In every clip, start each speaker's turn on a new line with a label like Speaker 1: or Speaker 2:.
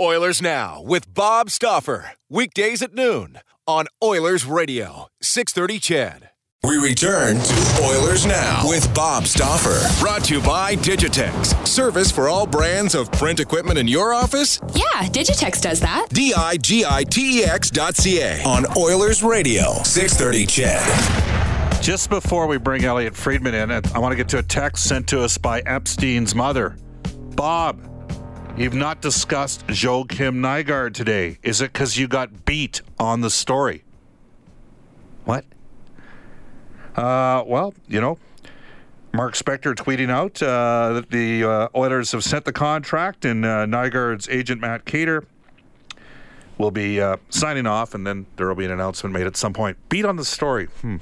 Speaker 1: Oilers Now with Bob Stauffer. Weekdays at noon on Oilers Radio, 630 CHED. We return to Oilers Now with Bob Stauffer. Brought to you by Digitex. Service for all brands of print equipment in your office?
Speaker 2: Yeah, Digitex does that.
Speaker 1: D I G I T E X dot C A on Oilers Radio, 630 CHED.
Speaker 3: Just before we bring Elliotte Friedman in, I want to get to a text sent to us by Epstein's mother. Bob, you've not discussed Joakim Nygard today. Is it because you got beat on the story? What? Uh, well, you know, Mark Spector tweeting out uh, that the uh, Oilers have sent the contract, and uh, Nygard's agent Matt Cater will be uh, signing off, and then there will be an announcement made at some point. Beat on the story. Hmm.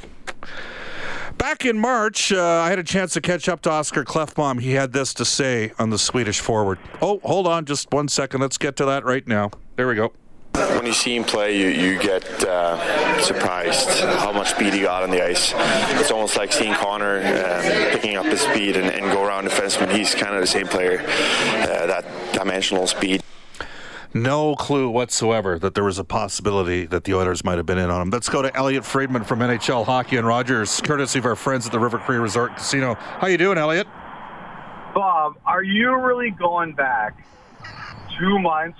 Speaker 3: Back in March, uh, I had a chance to catch up to Oscar Klefbom. He had this to say on the Swedish forward. Oh, hold on just one second. Let's get to that right now. There we go.
Speaker 4: When you see him play, you, you get uh, surprised how much speed he got on the ice. It's almost like seeing Connor um, picking up his speed and, and, go around defenseman. He's kind of the same player, uh, that dimensional speed.
Speaker 3: No clue whatsoever that there was a possibility that the Oilers might have been in on him. Let's go to Elliotte Friedman from NHL Hockey and Rogers, courtesy of our friends at the River Cree Resort Casino. How you doing, Elliotte?
Speaker 5: Bob, are you really going back two months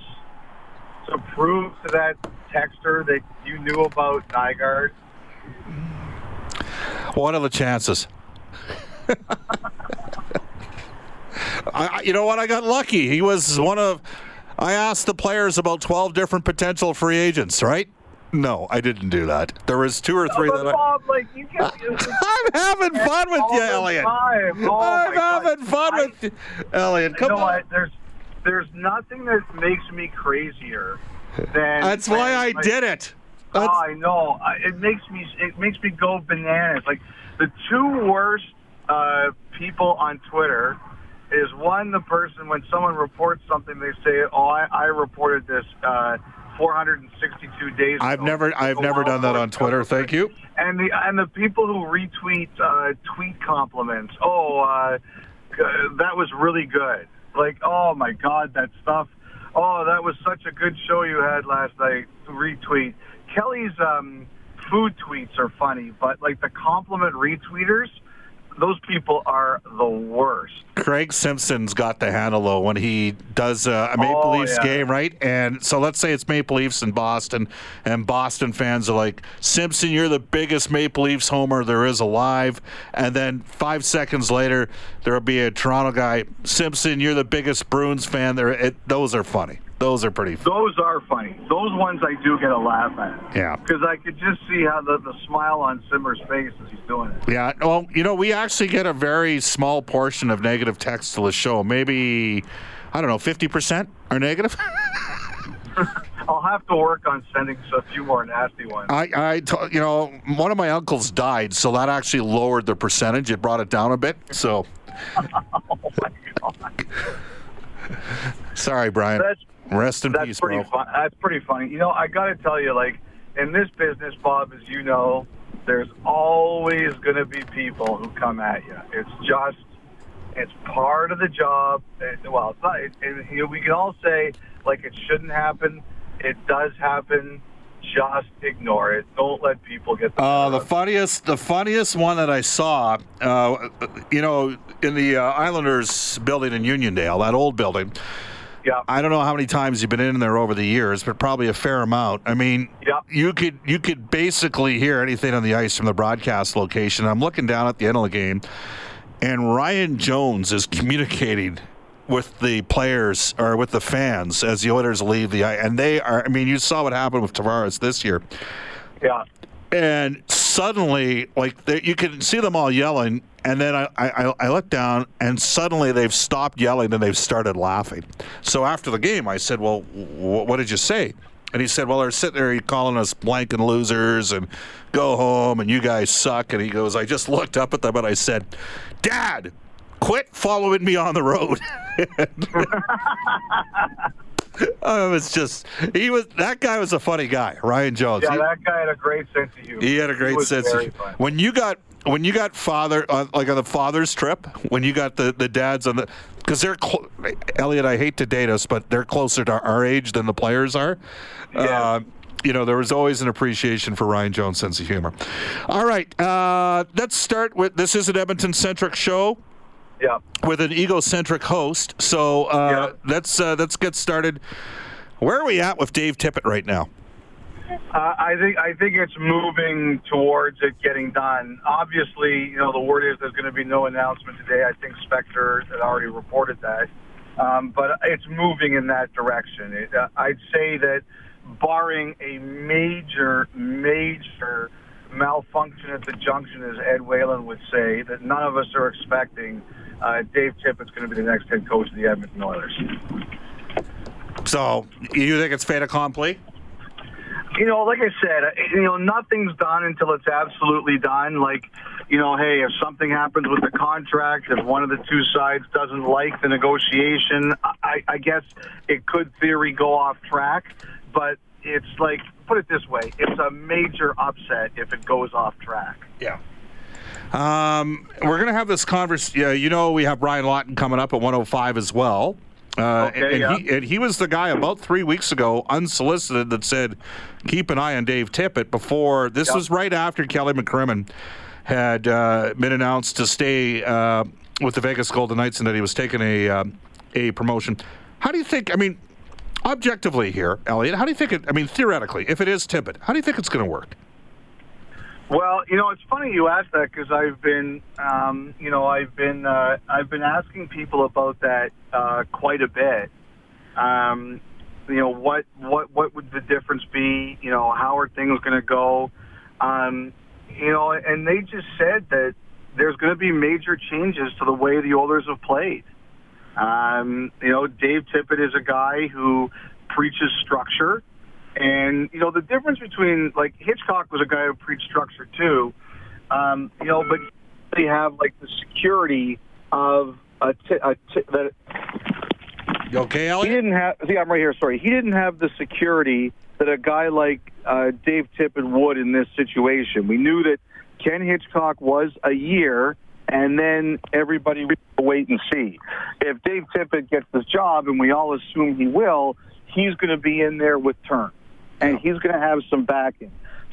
Speaker 5: to prove to that texter that you knew about Nygard?
Speaker 3: What are the chances? I, you know what? I got lucky. He was one of. I asked the players about 12 different potential free agents, right? No, I didn't do that. There was two or three
Speaker 5: no,
Speaker 3: that
Speaker 5: Bob,
Speaker 3: I.
Speaker 5: Like, can,
Speaker 3: I'm having fun with you, Elliotte.
Speaker 5: Oh,
Speaker 3: I'm having
Speaker 5: God.
Speaker 3: fun
Speaker 5: I,
Speaker 3: with you, Elliotte. Come
Speaker 5: you know
Speaker 3: on.
Speaker 5: What? There's there's nothing that makes me crazier than.
Speaker 3: That's why I
Speaker 5: like,
Speaker 3: did it.
Speaker 5: Oh,
Speaker 3: That's,
Speaker 5: I know. It makes me it makes me go bananas. Like the two worst uh, people on Twitter is one the person when someone reports something they say, "Oh, I, I reported this." Uh, 462 days.
Speaker 3: I've
Speaker 5: ago.
Speaker 3: never I've never done that on Twitter. Thank you.
Speaker 5: And the and the people who retweet uh, tweet compliments. Oh, uh, that was really good. Like, oh my God, that stuff. Oh, that was such a good show you had last night. Retweet. Kelly's um, food tweets are funny, but like the compliment retweeters, those people are the worst.
Speaker 3: Craig Simpson's got the handle though when he does uh, a Maple
Speaker 5: Oh,
Speaker 3: Leafs
Speaker 5: yeah.
Speaker 3: game, right? And so let's say it's Maple Leafs in Boston, and Boston fans are like, "Simpson, you're the biggest Maple Leafs homer there is alive." And then five seconds later, there'll be a Toronto guy, "Simpson, you're the biggest Bruins fan there." It, those are funny. Those are pretty. Funny.
Speaker 5: Those are funny. Those ones I do get a laugh at.
Speaker 3: Yeah.
Speaker 5: Because I could just see how the, the smile on Simmer's face as he's doing it.
Speaker 3: Yeah, well, you know, we actually get a very small portion of negative text to the show. Maybe, I don't know, 50% are negative?
Speaker 5: I'll have to work on sending a few more nasty ones.
Speaker 3: I, I, t- you know, one of my uncles died, so that actually lowered the percentage. It brought it down a bit. So,
Speaker 5: oh my god,
Speaker 3: sorry, Brian.
Speaker 5: that's
Speaker 3: Rest in
Speaker 5: that's
Speaker 3: peace,
Speaker 5: pretty
Speaker 3: bro.
Speaker 5: fun. That's pretty funny. You know, I got to tell you, like in this business, Bob, as you know, there's always going to be people who come at you. It's just, it's part of the job. It, well, it's not. It, it, you know, we can all say like it shouldn't happen. It does happen. just ignore it. Don't let people get. The,
Speaker 3: uh, the funniest, the funniest one that I saw, uh, you know, in the uh, Islanders building in Uniondale, that old building.
Speaker 5: Yeah.
Speaker 3: I don't know how many times you've been in there over the years, but probably a fair amount. I mean,
Speaker 5: yeah.
Speaker 3: you could you could basically hear anything on the ice from the broadcast location. I'm looking down at the end of the game, and Ryan Jones is communicating with the players or with the fans as the Oilers leave the ice, and they are. I mean, you saw what happened with Tavares this year.
Speaker 5: Yeah.
Speaker 3: And suddenly, like you can see them all yelling, and then I, I, I look down, and suddenly they've stopped yelling and they've started laughing. So after the game, I said, "Well, what did you say?" And he said, "Well, they're sitting there calling us blank and losers and go home and you guys suck." And he goes, "I just looked up at them and I said, Dad, quit following me on the road." it was just he was that guy was a funny guy, Ryan Jones.
Speaker 5: Yeah,
Speaker 3: he,
Speaker 5: that guy had a great sense of humor.
Speaker 3: He had a great sense of humor. When you got when you got father uh, like on the father's trip, when you got the the dads on the because they're cl- Elliotte. I hate to date us, but they're closer to our age than the players are.
Speaker 5: Yeah.
Speaker 3: Uh, you know, there was always an appreciation for Ryan Jones' sense of humor. All right, uh, let's start with this is an Edmonton centric show.
Speaker 5: Yeah.
Speaker 3: With an egocentric host, so uh,
Speaker 5: yeah.
Speaker 3: let's uh, let's get started. Where are we at with Dave Tippett right now?
Speaker 5: Uh, I think I think it's moving towards it getting done. Obviously, you know the word is there's going to be no announcement today. I think Spector had already reported that, um, but it's moving in that direction. It, uh, I'd say that, barring a major major malfunction at the junction, as Ed Whalen would say, that none of us are expecting. Uh, Dave Tippett's going to be the next head coach of the Edmonton Oilers.
Speaker 3: So you think it's fait accompli?
Speaker 5: you know, like I said, you know, nothing's done until it's absolutely done. Like, you know, hey, if something happens with the contract, if one of the two sides doesn't like the negotiation, I, I guess it could theory go off track. But it's like, put it this way, it's a major upset if it goes off track.
Speaker 3: Yeah. Um, we're going to have this conversation. Yeah, you know, we have Brian Lawton coming up at 105 as well. Uh,
Speaker 5: okay,
Speaker 3: and,
Speaker 5: yeah.
Speaker 3: he, and he was the guy about three weeks ago, unsolicited, that said, keep an eye on Dave Tippett before. This
Speaker 5: yep.
Speaker 3: was right after Kelly McCrimmon had uh, been announced to stay uh, with the Vegas Golden Knights and that he was taking a, um, a promotion. How do you think, I mean, objectively here, Elliotte, how do you think it, I mean, theoretically, if it is Tippett, how do you think it's going to work?
Speaker 5: Well, you know, it's funny you ask that because I've been, um, you know, I've been, uh, I've been asking people about that uh, quite a bit. Um, you know, what, what, what would the difference be? You know, how are things going to go? Um, you know, and they just said that there's going to be major changes to the way the Oilers have played. Um, you know, Dave Tippett is a guy who preaches structure. And you know the difference between like Hitchcock was a guy who preached structure too, um, you know, but they have like the security of a, t- a t- that.
Speaker 3: You okay, Elliotte?
Speaker 5: He didn't have. See, I'm right here. Sorry, he didn't have the security that a guy like uh, Dave Tippett would in this situation. We knew that Ken Hitchcock was a year, and then everybody would wait and see. If Dave Tippett gets this job, and we all assume he will, he's going to be in there with turn and he's going to have some backing.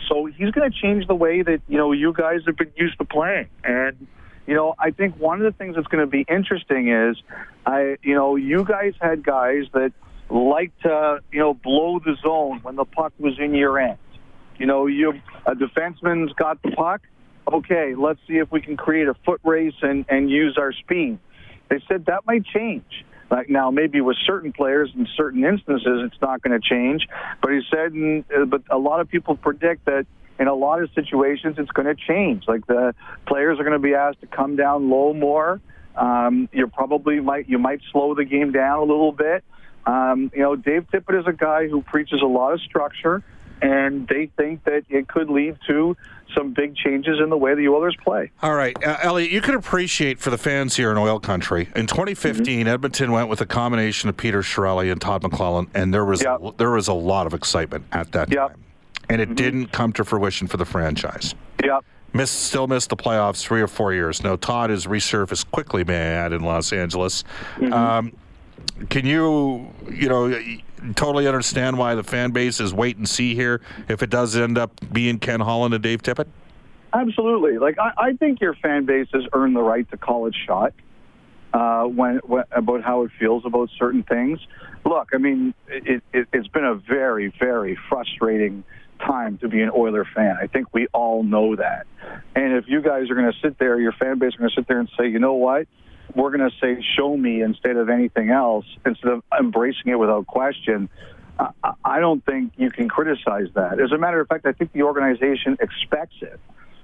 Speaker 5: So he's going to change the way that you know you guys have been used to playing. And you know, I think one of the things that's going to be interesting is, I you know, you guys had guys that liked to you know blow the zone when the puck was in your end. You know, you a defenseman's got the puck. Okay, let's see if we can create a foot race and and use our speed. They said that might change. Like now, maybe with certain players in certain instances, it's not going to change. But he said, uh, but a lot of people predict that in a lot of situations, it's going to change. Like the players are going to be asked to come down low more. Um, you probably might you might slow the game down a little bit. Um, you know, Dave Tippett is a guy who preaches a lot of structure, and they think that it could lead to some big changes in the way the Oilers play.
Speaker 3: All right, uh, Elliotte, you can appreciate for the fans here in Oil Country. In 2015, mm-hmm. Edmonton went with a combination of Peter Chiarelli and Todd McLellan, and there was
Speaker 5: yep.
Speaker 3: a, there was a lot of excitement at that
Speaker 5: yep.
Speaker 3: time, and it mm-hmm. didn't come to fruition for the franchise.
Speaker 5: Yep.
Speaker 3: Missed, still missed the playoffs three or four years. Now Todd has resurfaced quickly, may I add, in Los Angeles.
Speaker 5: Mm-hmm.
Speaker 3: Um, can you, you know, totally understand why the fan base is wait and see here if it does end up being Ken Holland and Dave Tippett?
Speaker 5: Absolutely. Like I, I think your fan base has earned the right to call it shot uh, when, when about how it feels about certain things. Look, I mean, it, it, it's been a very, very frustrating time to be an Oiler fan. I think we all know that. And if you guys are going to sit there, your fan base are going to sit there and say, you know what? We're going to say, show me instead of anything else, instead of embracing it without question. I don't think you can criticize that. As a matter of fact, I think the organization expects it.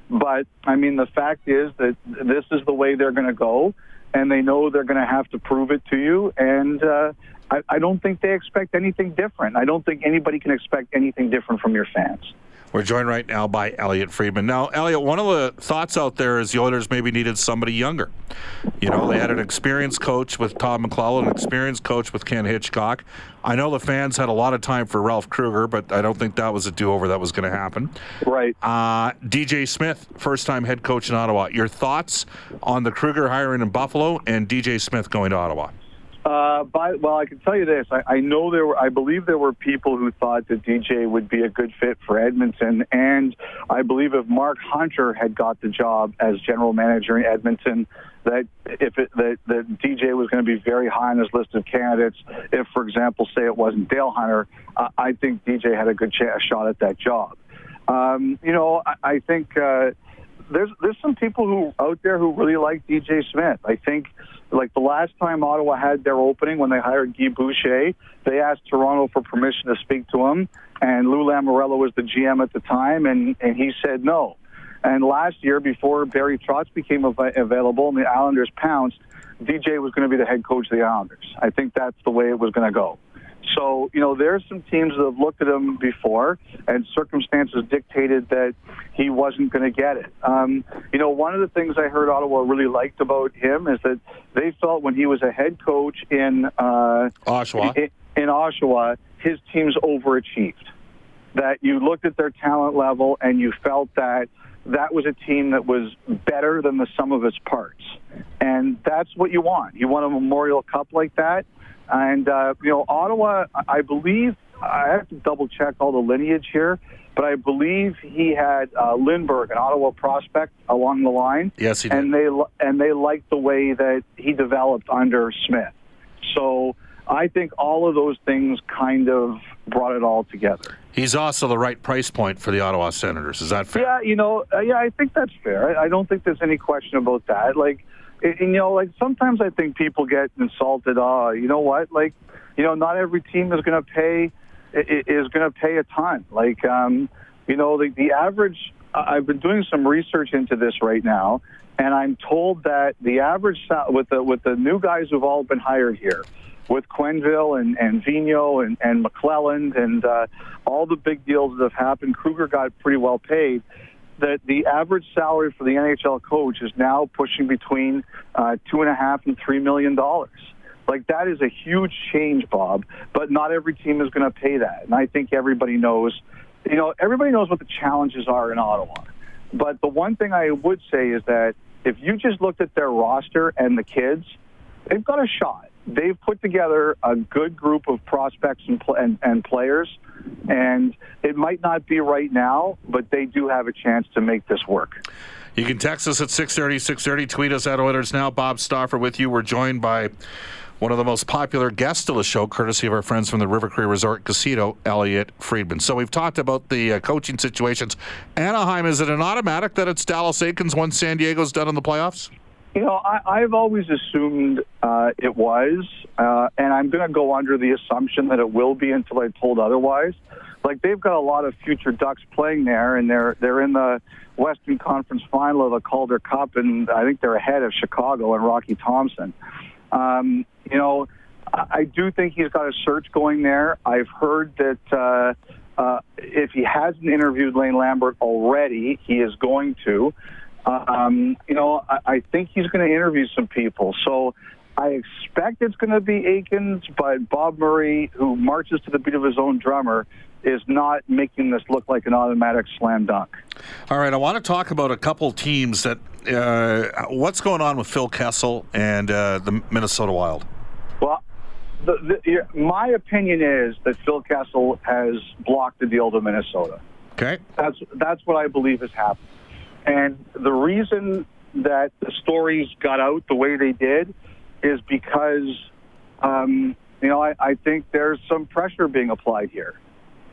Speaker 5: But I mean, the fact is that this is the way they're going to go, and they know they're going to have to prove it to you. And uh, I, I don't think they expect anything different. I don't think anybody can expect anything different from your fans.
Speaker 3: We're joined right now by Elliotte Friedman. Now, Elliotte, one of the thoughts out there is the Oilers maybe needed somebody younger. You know, they had an experienced coach with Todd McLellan, an experienced coach with Ken Hitchcock. I know the fans had a lot of time for Ralph Krueger, but I don't think that was a do-over that was going to happen.
Speaker 5: Right.
Speaker 3: Uh, DJ Smith, first-time head coach in Ottawa. Your thoughts on the Krueger hiring in Buffalo and DJ Smith going to Ottawa?
Speaker 5: Uh, by, well, I can tell you this. I, I know there were, I believe there were people who thought that DJ would be a good fit for Edmonton. And I believe if Mark Hunter had got the job as general manager in Edmonton, that if it, that, that DJ was going to be very high on his list of candidates. If, for example, say it wasn't Dale Hunter, uh, I think DJ had a good ch- shot at that job. Um, you know, I, I think uh, there's there's some people who out there who really like DJ Smith. I think like the last time Ottawa had their opening when they hired Guy Boucher, they asked Toronto for permission to speak to him, and Lou Lamoriello was the GM at the time, and, and he said no. And last year, before Barry Trotz became av- available and the Islanders pounced, DJ was going to be the head coach of the Islanders. I think that's the way it was going to go. So, you know, there's some teams that have looked at him before, and circumstances dictated that he wasn't going to get it. Um, you know, one of the things I heard Ottawa really liked about him is that they felt when he was a head coach in uh,
Speaker 3: Oshawa,
Speaker 5: in, in Oshawa, his teams overachieved. That you looked at their talent level and you felt that that was a team that was better than the sum of its parts. And that's what you want. You want a Memorial Cup like that. And, uh, you know, Ottawa, I believe, I have to double check all the lineage here, but I believe he had uh, Lindberg, an Ottawa prospect, along the line.
Speaker 3: Yes, he did.
Speaker 5: And they, and they liked the way that he developed under Smith. So I think all of those things kind of brought it all together.
Speaker 3: He's also the right price point for the Ottawa Senators. Is that fair?
Speaker 5: Yeah, you know, uh, yeah, I think that's fair. I, I don't think there's any question about that. Like, you know, like sometimes I think people get insulted. Oh, you know what? Like, you know, not every team is going to pay is going to pay a ton. Like, um, you know, the, the average. I've been doing some research into this right now, and I'm told that the average with the with the new guys who've all been hired here, with Quenneville and and Vigneault and and McLellan and uh, all the big deals that have happened, Krueger got pretty well paid that the average salary for the NHL coach is now pushing between uh, two and a half and three million dollars. Like that is a huge change, Bob. But not every team is going to pay that, and I think everybody knows. You know, everybody knows what the challenges are in Ottawa. But the one thing I would say is that if you just looked at their roster and the kids, they've got a shot. They've put together a good group of prospects and, and, and players and it might not be right now, but they do have a chance to make this work.
Speaker 3: You can text us at 630, 630, tweet us at Oilers Now. Bob Stauffer with you. We're joined by one of the most popular guests of the show, courtesy of our friends from the River Cree Resort Casino, Elliotte Friedman. So we've talked about the uh, coaching situations. Anaheim, is it an automatic that it's Dallas Eakins once San Diego's done in the playoffs?
Speaker 5: You know, I, have always assumed uh, it was, uh, and I'm going to go under the assumption that it will be until I'm told otherwise. Like they've got a lot of future Ducks playing there, and they're they're in the Western Conference Final of the Calder Cup, and I think they're ahead of Chicago and Rocky Thompson. Um, you know, I, I do think he's got a search going there. I've heard that. Uh, uh, if he hasn't interviewed Lane Lambert already, he is going to. Um, you know, I, I think he's going to interview some people. So I expect it's going to be Eakins, but Bob Murray, who marches to the beat of his own drummer, is not making this look like an automatic slam dunk.
Speaker 3: All right, I want to talk about a couple teams that. Uh, what's going on with Phil Kessel and uh, the Minnesota Wild?
Speaker 5: Well, the, the, my opinion is that Phil Kessel has blocked the deal to Minnesota.
Speaker 3: Okay.
Speaker 5: That's that's what I believe has happened. And the reason that the stories got out the way they did is because, um, you know, I, I think there's some pressure being applied here.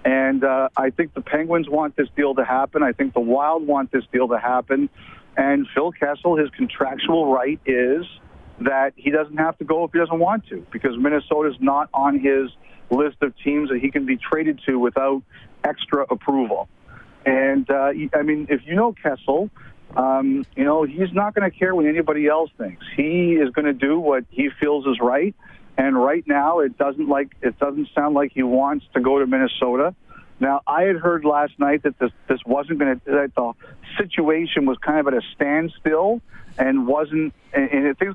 Speaker 5: And uh, I think the Penguins want this deal to happen. I think the Wild want this deal to happen. And Phil Kessel, his contractual right is that he doesn't have to go if he doesn't want to, because Minnesota's not on his list of teams that he can be traded to without extra approval. And uh, I mean, if you know Kessel, um, you know he's not going to care what anybody else thinks. He is going to do what he feels is right. And right now, it doesn't like it doesn't sound like he wants to go to Minnesota. Now, I had heard last night that this this wasn't going to that the situation was kind of at a standstill and wasn't and, and things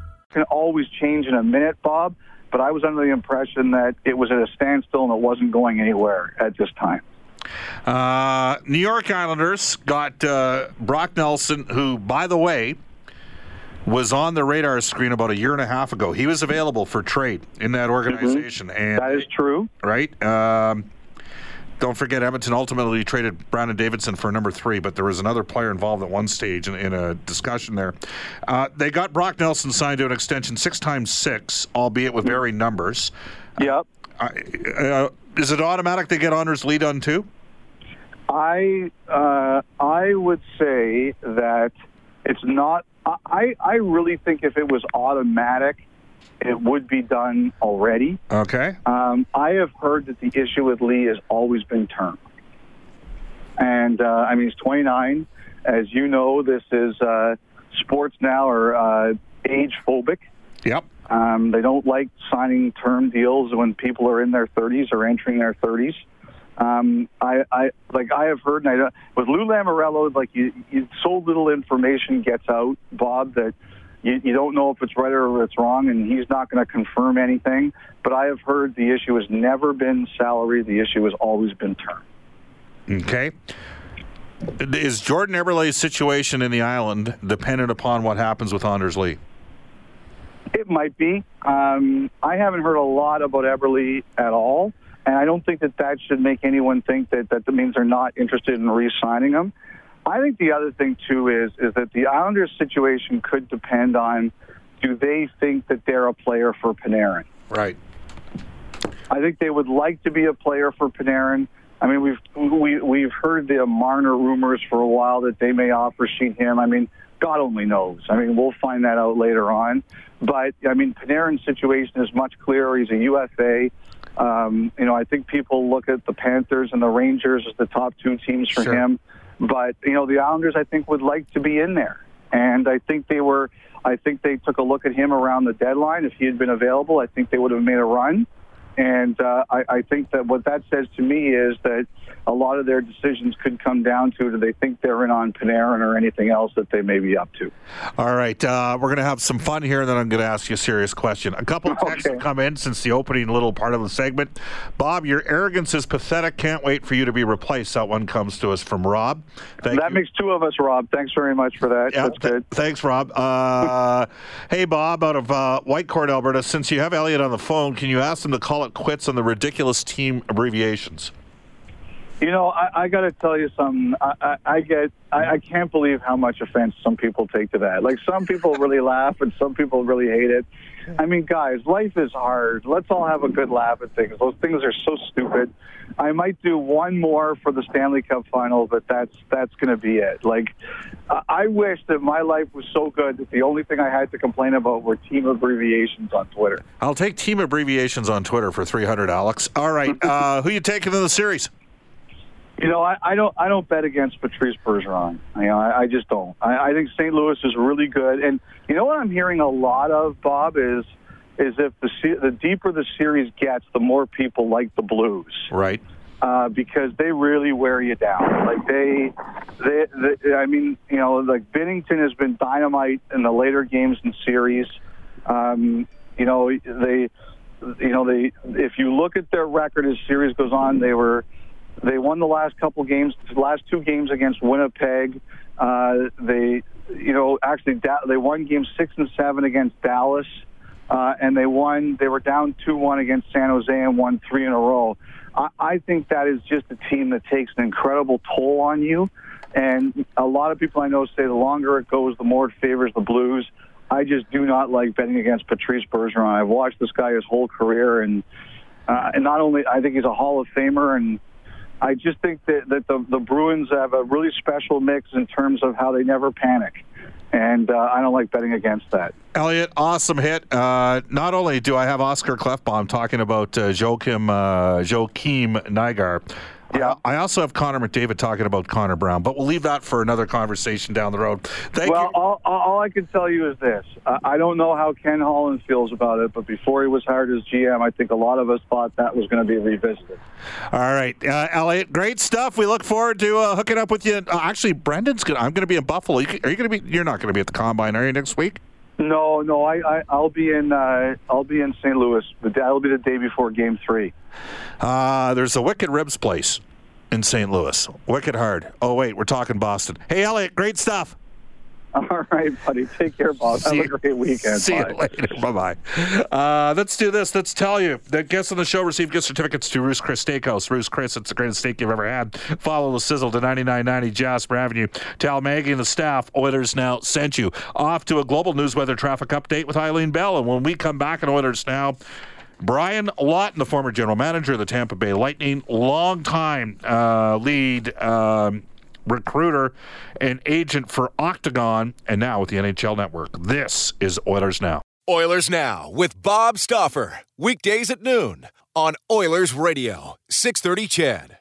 Speaker 5: can always change in a minute, Bob. But I was under the impression that it was at a standstill and it wasn't going anywhere at this time.
Speaker 3: Uh, New York Islanders got uh, Brock Nelson, who, by the way, was on the radar screen about a year and a half ago. He was available for trade in that organization,
Speaker 5: mm-hmm.
Speaker 3: and
Speaker 5: that is true,
Speaker 3: right? Um, don't forget, Edmonton ultimately traded Brandon Davidson for number three, but there was another player involved at one stage in, in a discussion there. Uh, they got Brock Nelson signed to an extension six times six, albeit with varying numbers.
Speaker 5: Yep.
Speaker 3: Uh, uh, is it automatic they get Anders Lee done too?
Speaker 5: I uh, I would say that it's not. I I really think if it was automatic, it would be done already.
Speaker 3: Okay.
Speaker 5: Um, I have heard that the issue with Lee has always been term. And, uh, I mean, he's 29. As you know, this is uh, sports now are uh, age phobic.
Speaker 3: Yep.
Speaker 5: Um, they don't like signing term deals when people are in their 30s or entering their 30s. Um, I, I like I have heard, and I, with Lou Lamoriello, like you, you, so little information gets out, Bob, that you, you don't know if it's right or it's wrong, and he's not going to confirm anything. But I have heard the issue has never been salary. The issue has always been term.
Speaker 3: Okay. Is Jordan Eberle's situation in the island dependent upon what happens with Anders Lee?
Speaker 5: It might be. Um, I haven't heard a lot about Eberle at all, and I don't think that that should make anyone think that that means they're not interested in re-signing him. I think the other thing too is is that the Islanders' situation could depend on do they think that they're a player for Panarin?
Speaker 3: Right.
Speaker 5: I think they would like to be a player for Panarin. I mean, we've we, we've heard the Marner rumors for a while that they may offer sheet him. I mean, God only knows. I mean, we'll find that out later on. But I mean, Panarin's situation is much clearer. He's a UFA. Um, you know, I think people look at the Panthers and the Rangers as the top two teams for
Speaker 3: sure.
Speaker 5: him. But you know, the Islanders, I think, would like to be in there, and I think they were. I think they took a look at him around the deadline. If he had been available, I think they would have made a run. And uh, I, I think that what that says to me is that a lot of their decisions could come down to do they think they're in on Panarin or anything else that they may be up to.
Speaker 3: All right, uh, we're going to have some fun here, and then I'm going to ask you a serious question. A couple of texts
Speaker 5: Okay.
Speaker 3: have come in since the opening little part of the segment. Bob, your arrogance is pathetic. Can't wait for you to be replaced. That one comes to us from Rob. Thank
Speaker 5: that
Speaker 3: you.
Speaker 5: makes two of us, Rob. Thanks very much for that.
Speaker 3: Yeah,
Speaker 5: That's
Speaker 3: th-
Speaker 5: good.
Speaker 3: Thanks, Rob. Uh, hey, Bob, out of uh, Whitecourt, Alberta, since you have Elliotte on the phone, can you ask him to call it quits on the ridiculous team abbreviations?
Speaker 5: You know, I, I got to tell you something. I, I, I get, I, I can't believe how much offense some people take to that. Like some people really laugh, and some people really hate it. I mean, guys, life is hard. Let's all have a good laugh at things. Those things are so stupid. I might do one more for the Stanley Cup final, but that's that's going to be it. Like, I wish that my life was so good that the only thing I had to complain about were team abbreviations on Twitter.
Speaker 3: I'll take team abbreviations on Twitter for 300, Alex. All right. Uh, who you taking in the series?
Speaker 5: You know, I, I don't I don't bet against Patrice Bergeron. You know, I, I just don't. I, I think St. Louis is really good, and you know what I'm hearing a lot of, Bob, is is if the the deeper the series gets, the more people like the Blues.
Speaker 3: Right.
Speaker 5: Uh, because they really wear you down. Like they, they, they, I mean, you know, like Binnington has been dynamite in the later games and series. Um, you know, they, you know, they. If you look at their record as series goes on, they were, they won the last couple games, the last two games against Winnipeg. Uh, they, you know, actually they won game six and seven against Dallas, uh, and they won. They were down two one against San Jose and won three in a row. I, I think that is just a team that takes an incredible toll on you. And a lot of people I know say the longer it goes, the more it favors the Blues. I just do not like betting against Patrice Bergeron. I've watched this guy his whole career, and uh, and not only I think he's a Hall of Famer, and I just think that, that the, the Bruins have a really special mix in terms of how they never panic and uh, I don't like betting against that.
Speaker 3: Elliotte, awesome hit. Uh, not only do I have Oscar Klefbom talking about uh, Joakim uh, Joakim Nygard, yeah. I also have Connor McDavid talking about Connor Brown, but we'll leave that for another conversation down the road. Thank
Speaker 5: well,
Speaker 3: you.
Speaker 5: All, all I can tell you is this: I don't know how Ken Holland feels about it, but before he was hired as GM, I think a lot of us thought that was going to be revisited.
Speaker 3: All right, uh, Elliotte, great stuff. We look forward to uh, hooking up with you. Uh, actually, Brendan's going. I'm going to be in Buffalo. Are you going to be? You're not going to be at the combine, are you, next week?
Speaker 5: No, no, I, I I'll be in uh, I'll be in St. Louis. But that'll be the day before Game Three.
Speaker 3: Uh, there's a Wicked Ribs place in St. Louis. Wicked hard. Oh wait, we're talking Boston. Hey Elliotte, great stuff.
Speaker 5: All right, buddy. Take care, boss. Have a great weekend.
Speaker 3: See Bye. you later. Bye bye. Uh, let's do this. Let's tell you that guests on the show receive gift certificates to Ruth's Chris Steakhouse. Ruth's Chris, it's the greatest steak you've ever had. Follow the sizzle to 9990 Jasper Avenue. Tell Maggie and the staff Oilers Now sent you. Off to a global news weather traffic update with Eileen Bell. And when we come back on Oilers Now, Brian Lawton, the former general manager of the Tampa Bay Lightning, longtime uh, lead um, recruiter and agent for Octagon, and now with the NHL Network. This is Oilers Now.
Speaker 1: Oilers Now with Bob Stauffer. Weekdays at noon on Oilers Radio, 630 CHED.